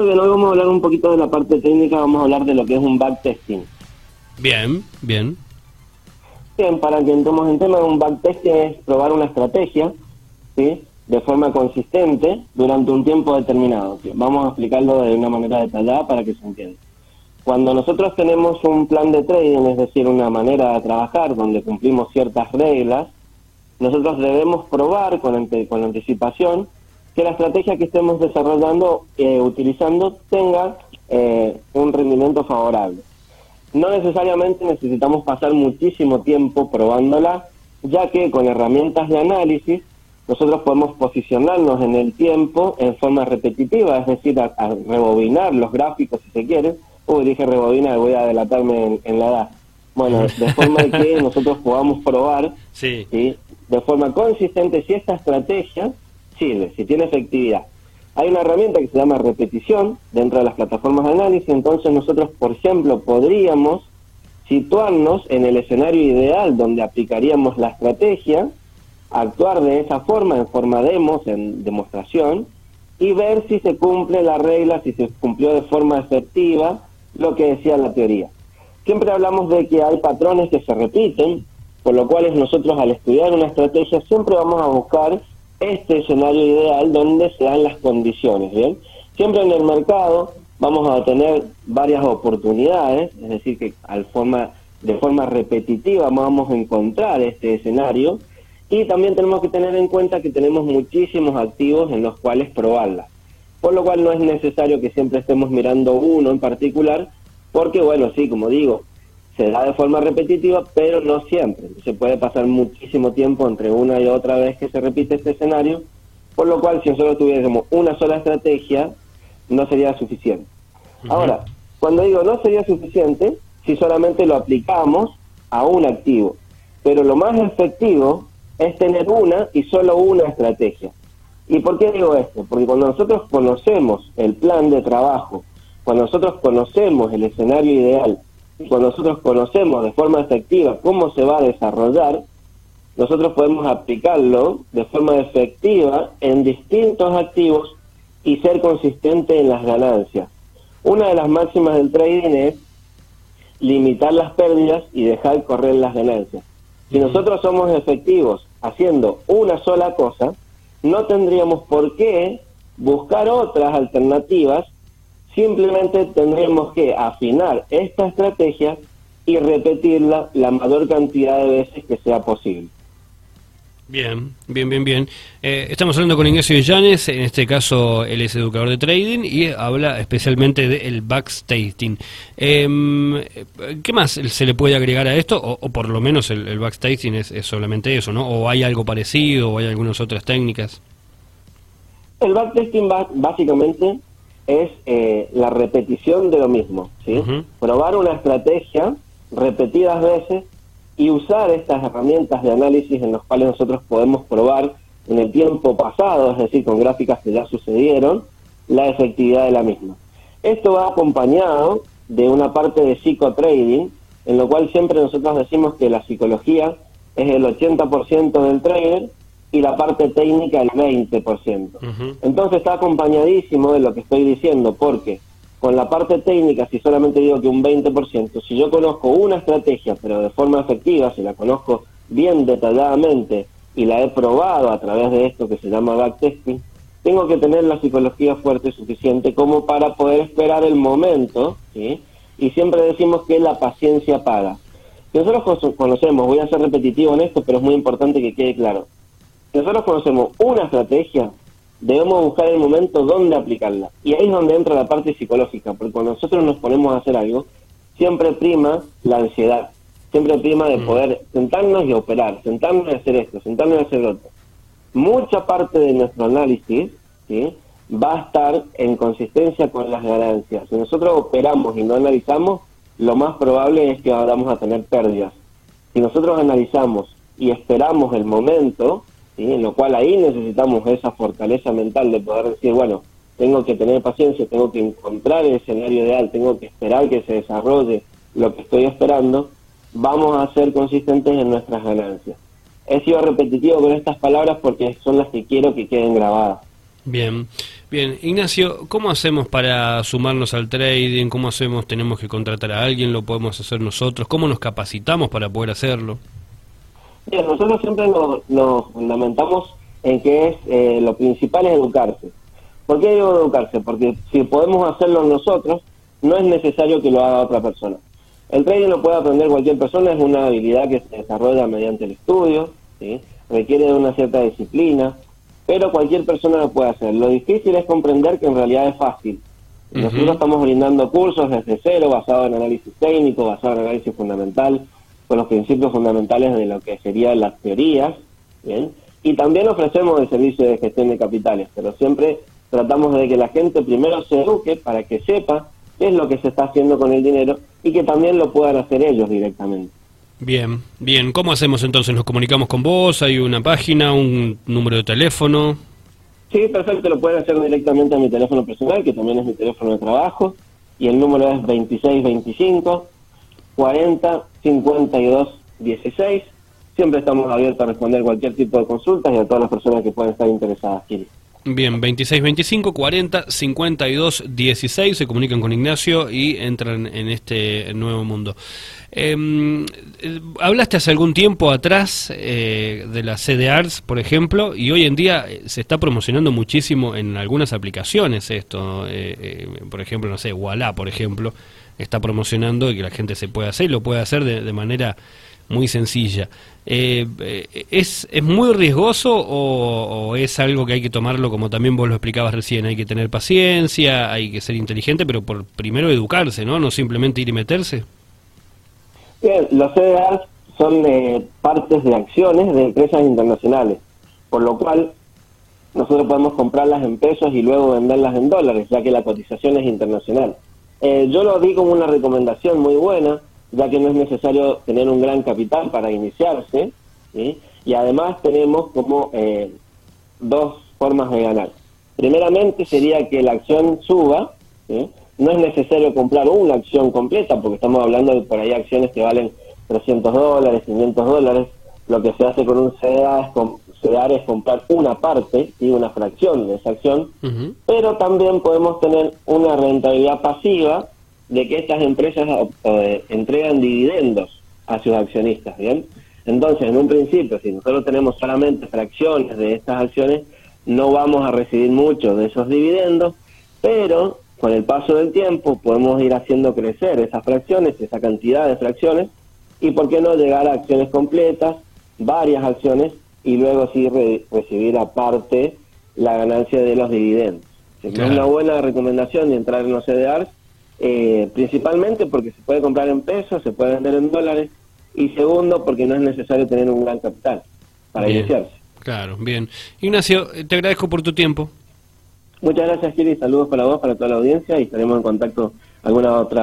Hoy vamos a hablar un poquito de la parte técnica, vamos a hablar de lo que es un backtesting. Bien, bien. Bien, para que entremos en tema, un backtesting es probar una estrategia, ¿sí? de forma consistente durante un tiempo determinado. Vamos a explicarlo de una manera detallada para que se entienda. Cuando nosotros tenemos un plan de trading, es decir, una manera de trabajar donde cumplimos ciertas reglas, nosotros debemos probar con, con anticipación que la estrategia que estemos desarrollando, eh, utilizando, tenga eh, un rendimiento favorable. No necesariamente necesitamos pasar muchísimo tiempo probándola, ya que con herramientas de análisis nosotros podemos posicionarnos en el tiempo en forma repetitiva, es decir, a, rebobinar los gráficos si se quiere. Uy, dije rebobinar, voy a delatarme en, la edad. Bueno, de forma que nosotros podamos probar sí. de forma consistente si esta estrategia sirve, si tiene efectividad. Hay una herramienta que se llama repetición dentro de las plataformas de análisis, entonces nosotros, por ejemplo, podríamos situarnos en el escenario ideal donde aplicaríamos la estrategia actuar de esa forma, en forma demos, en demostración, y ver si se cumple la regla, si se cumplió de forma efectiva lo que decía la teoría. Siempre hablamos de que hay patrones que se repiten, por lo cual nosotros al estudiar una estrategia siempre vamos a buscar este escenario ideal donde se dan las condiciones, ¿bien? Siempre en el mercado vamos a tener varias oportunidades, es decir, que al forma, de forma repetitiva vamos a encontrar este escenario y también tenemos que tener en cuenta que tenemos muchísimos activos en los cuales probarla. Por lo cual no es necesario que siempre estemos mirando uno en particular, porque bueno, sí, como digo, se da de forma repetitiva, pero no siempre. Se puede pasar muchísimo tiempo entre una y otra vez que se repite este escenario, por lo cual si nosotros tuviésemos una sola estrategia, no sería suficiente. Ahora, cuando digo no sería suficiente, si solamente lo aplicamos a un activo, pero lo más efectivo es tener una y solo una estrategia. ¿Y por qué digo esto? Porque cuando nosotros conocemos el plan de trabajo, cuando nosotros conocemos el escenario ideal, cuando nosotros conocemos de forma efectiva cómo se va a desarrollar, nosotros podemos aplicarlo de forma efectiva en distintos activos y ser consistente en las ganancias. Una de las máximas del trading es limitar las pérdidas y dejar correr las ganancias. Si nosotros somos efectivos haciendo una sola cosa, no tendríamos por qué buscar otras alternativas, simplemente tendríamos que afinar esta estrategia y repetirla la mayor cantidad de veces que sea posible. Bien, bien, bien, bien. Eh, estamos hablando con Ignacio Villanes, en este caso él es educador de trading y habla especialmente del backstaging. Eh, ¿Qué más se le puede agregar a esto? O, por lo menos el, el es, solamente eso, ¿no? ¿O hay algo parecido o hay algunas otras técnicas? El backtesting básicamente es eh, la repetición de lo mismo, ¿sí? Probar una estrategia repetidas veces y usar estas herramientas de análisis en los cuales nosotros podemos probar en el tiempo pasado, es decir, con gráficas que ya sucedieron, la efectividad de la misma. Esto va acompañado de una parte de psicotrading, en lo cual siempre nosotros decimos que la psicología es el 80% del trader y la parte técnica el 20%. Entonces está acompañadísimo de lo que estoy diciendo, porque con la parte técnica, si solamente digo que un 20%, si yo conozco una estrategia, pero de forma efectiva, si la conozco bien detalladamente y la he probado a través de esto que se llama backtesting, tengo que tener la psicología fuerte suficiente como para poder esperar el momento, ¿sí? Y siempre decimos que la paciencia paga. nosotros conocemos, voy a ser repetitivo en esto, pero es muy importante que quede claro. Nosotros conocemos una estrategia, debemos buscar el momento donde aplicarla. Y ahí es donde entra la parte psicológica, porque cuando nosotros nos ponemos a hacer algo, siempre prima la ansiedad, siempre prima de mm. poder sentarnos y operar, sentarnos y hacer esto, sentarnos y hacer otro. Mucha parte de nuestro análisis ¿sí? va a estar en consistencia con las ganancias. Si nosotros operamos y no analizamos, lo más probable es que vamos a tener pérdidas. Si nosotros analizamos y esperamos el momento, en lo cual ahí necesitamos esa fortaleza mental de poder decir, bueno, tengo que tener paciencia, tengo que encontrar el escenario ideal, tengo que esperar que se desarrolle lo que estoy esperando, vamos a ser consistentes en nuestras ganancias. He sido repetitivo con estas palabras porque son las que quiero que queden grabadas. Bien, bien. Ignacio, ¿cómo hacemos para sumarnos al trading? ¿Cómo hacemos? ¿Tenemos que contratar a alguien? ¿Lo podemos hacer nosotros? ¿Cómo nos capacitamos para poder hacerlo? Bien, nosotros siempre nos, fundamentamos en que es eh, lo principal es educarse. ¿Por qué digo educarse? Porque si podemos hacerlo nosotros, no es necesario que lo haga otra persona. El trading lo puede aprender cualquier persona, es una habilidad que se desarrolla mediante el estudio, ¿sí? requiere de una cierta disciplina, pero cualquier persona lo puede hacer. Lo difícil es comprender que en realidad es fácil. Nosotros estamos brindando cursos desde cero, basados en análisis técnico, basados en análisis fundamental, con los principios fundamentales de lo que serían las teorías, ¿bien? Y también ofrecemos el servicio de gestión de capitales, pero siempre tratamos de que la gente primero se eduque para que sepa qué es lo que se está haciendo con el dinero y que también lo puedan hacer ellos directamente. Bien, bien. ¿Cómo hacemos entonces? ¿Nos comunicamos con vos? ¿Hay una página, un número de teléfono? Sí, perfecto. Lo pueden hacer directamente a mi teléfono personal, que también es mi teléfono de trabajo. Y el número es 2625 40 52 16. Siempre estamos abiertos a responder cualquier tipo de consultas y a todas las personas que puedan estar interesadas, Kiri. Bien, 2625 40 52 16 se comunican con Ignacio y entran en este nuevo mundo. Em, eh, hablaste hace algún tiempo atrás eh, de la CDARS, por ejemplo, y hoy en día eh, se está promocionando muchísimo en algunas aplicaciones esto. Eh, por ejemplo, no sé, Walla, por ejemplo, está promocionando y que la gente se puede hacer y lo puede hacer de, de manera muy sencilla. Eh, eh, ¿es, ¿Es muy riesgoso o, es algo que hay que tomarlo como también vos lo explicabas recién? Hay que tener paciencia, hay que ser inteligente, pero por primero educarse, ¿no? No simplemente ir y meterse. Bien, los CDRs son eh, partes de acciones de empresas internacionales, por lo cual nosotros podemos comprarlas en pesos y luego venderlas en dólares, ya que la cotización es internacional. Yo lo vi como una recomendación muy buena, ya que no es necesario tener un gran capital para iniciarse, y además tenemos como eh, dos formas de ganar. Primeramente sería que la acción suba, no es necesario comprar una acción completa, porque estamos hablando de por ahí acciones que valen 300 dólares, 500 dólares, lo que se hace con un CDA es, es comprar una parte y una fracción de esa acción, pero también podemos tener una rentabilidad pasiva de que estas empresas eh, entregan dividendos a sus accionistas, ¿bien? Entonces, en un principio, si nosotros tenemos solamente fracciones de estas acciones, no vamos a recibir mucho de esos dividendos, pero con el paso del tiempo podemos ir haciendo crecer esas fracciones, esa cantidad de fracciones, y por qué no llegar a acciones completas, varias acciones, y luego sí recibir aparte la ganancia de los dividendos. Es una buena recomendación de entrar en los CDRs eh, principalmente porque se puede comprar en pesos, se puede vender en dólares, y segundo porque no es necesario tener un gran capital para iniciarse. Claro, bien. Ignacio, eh, te agradezco por tu tiempo. Muchas gracias, Kiri. Saludos para vos, para toda la audiencia y estaremos en contacto alguna otra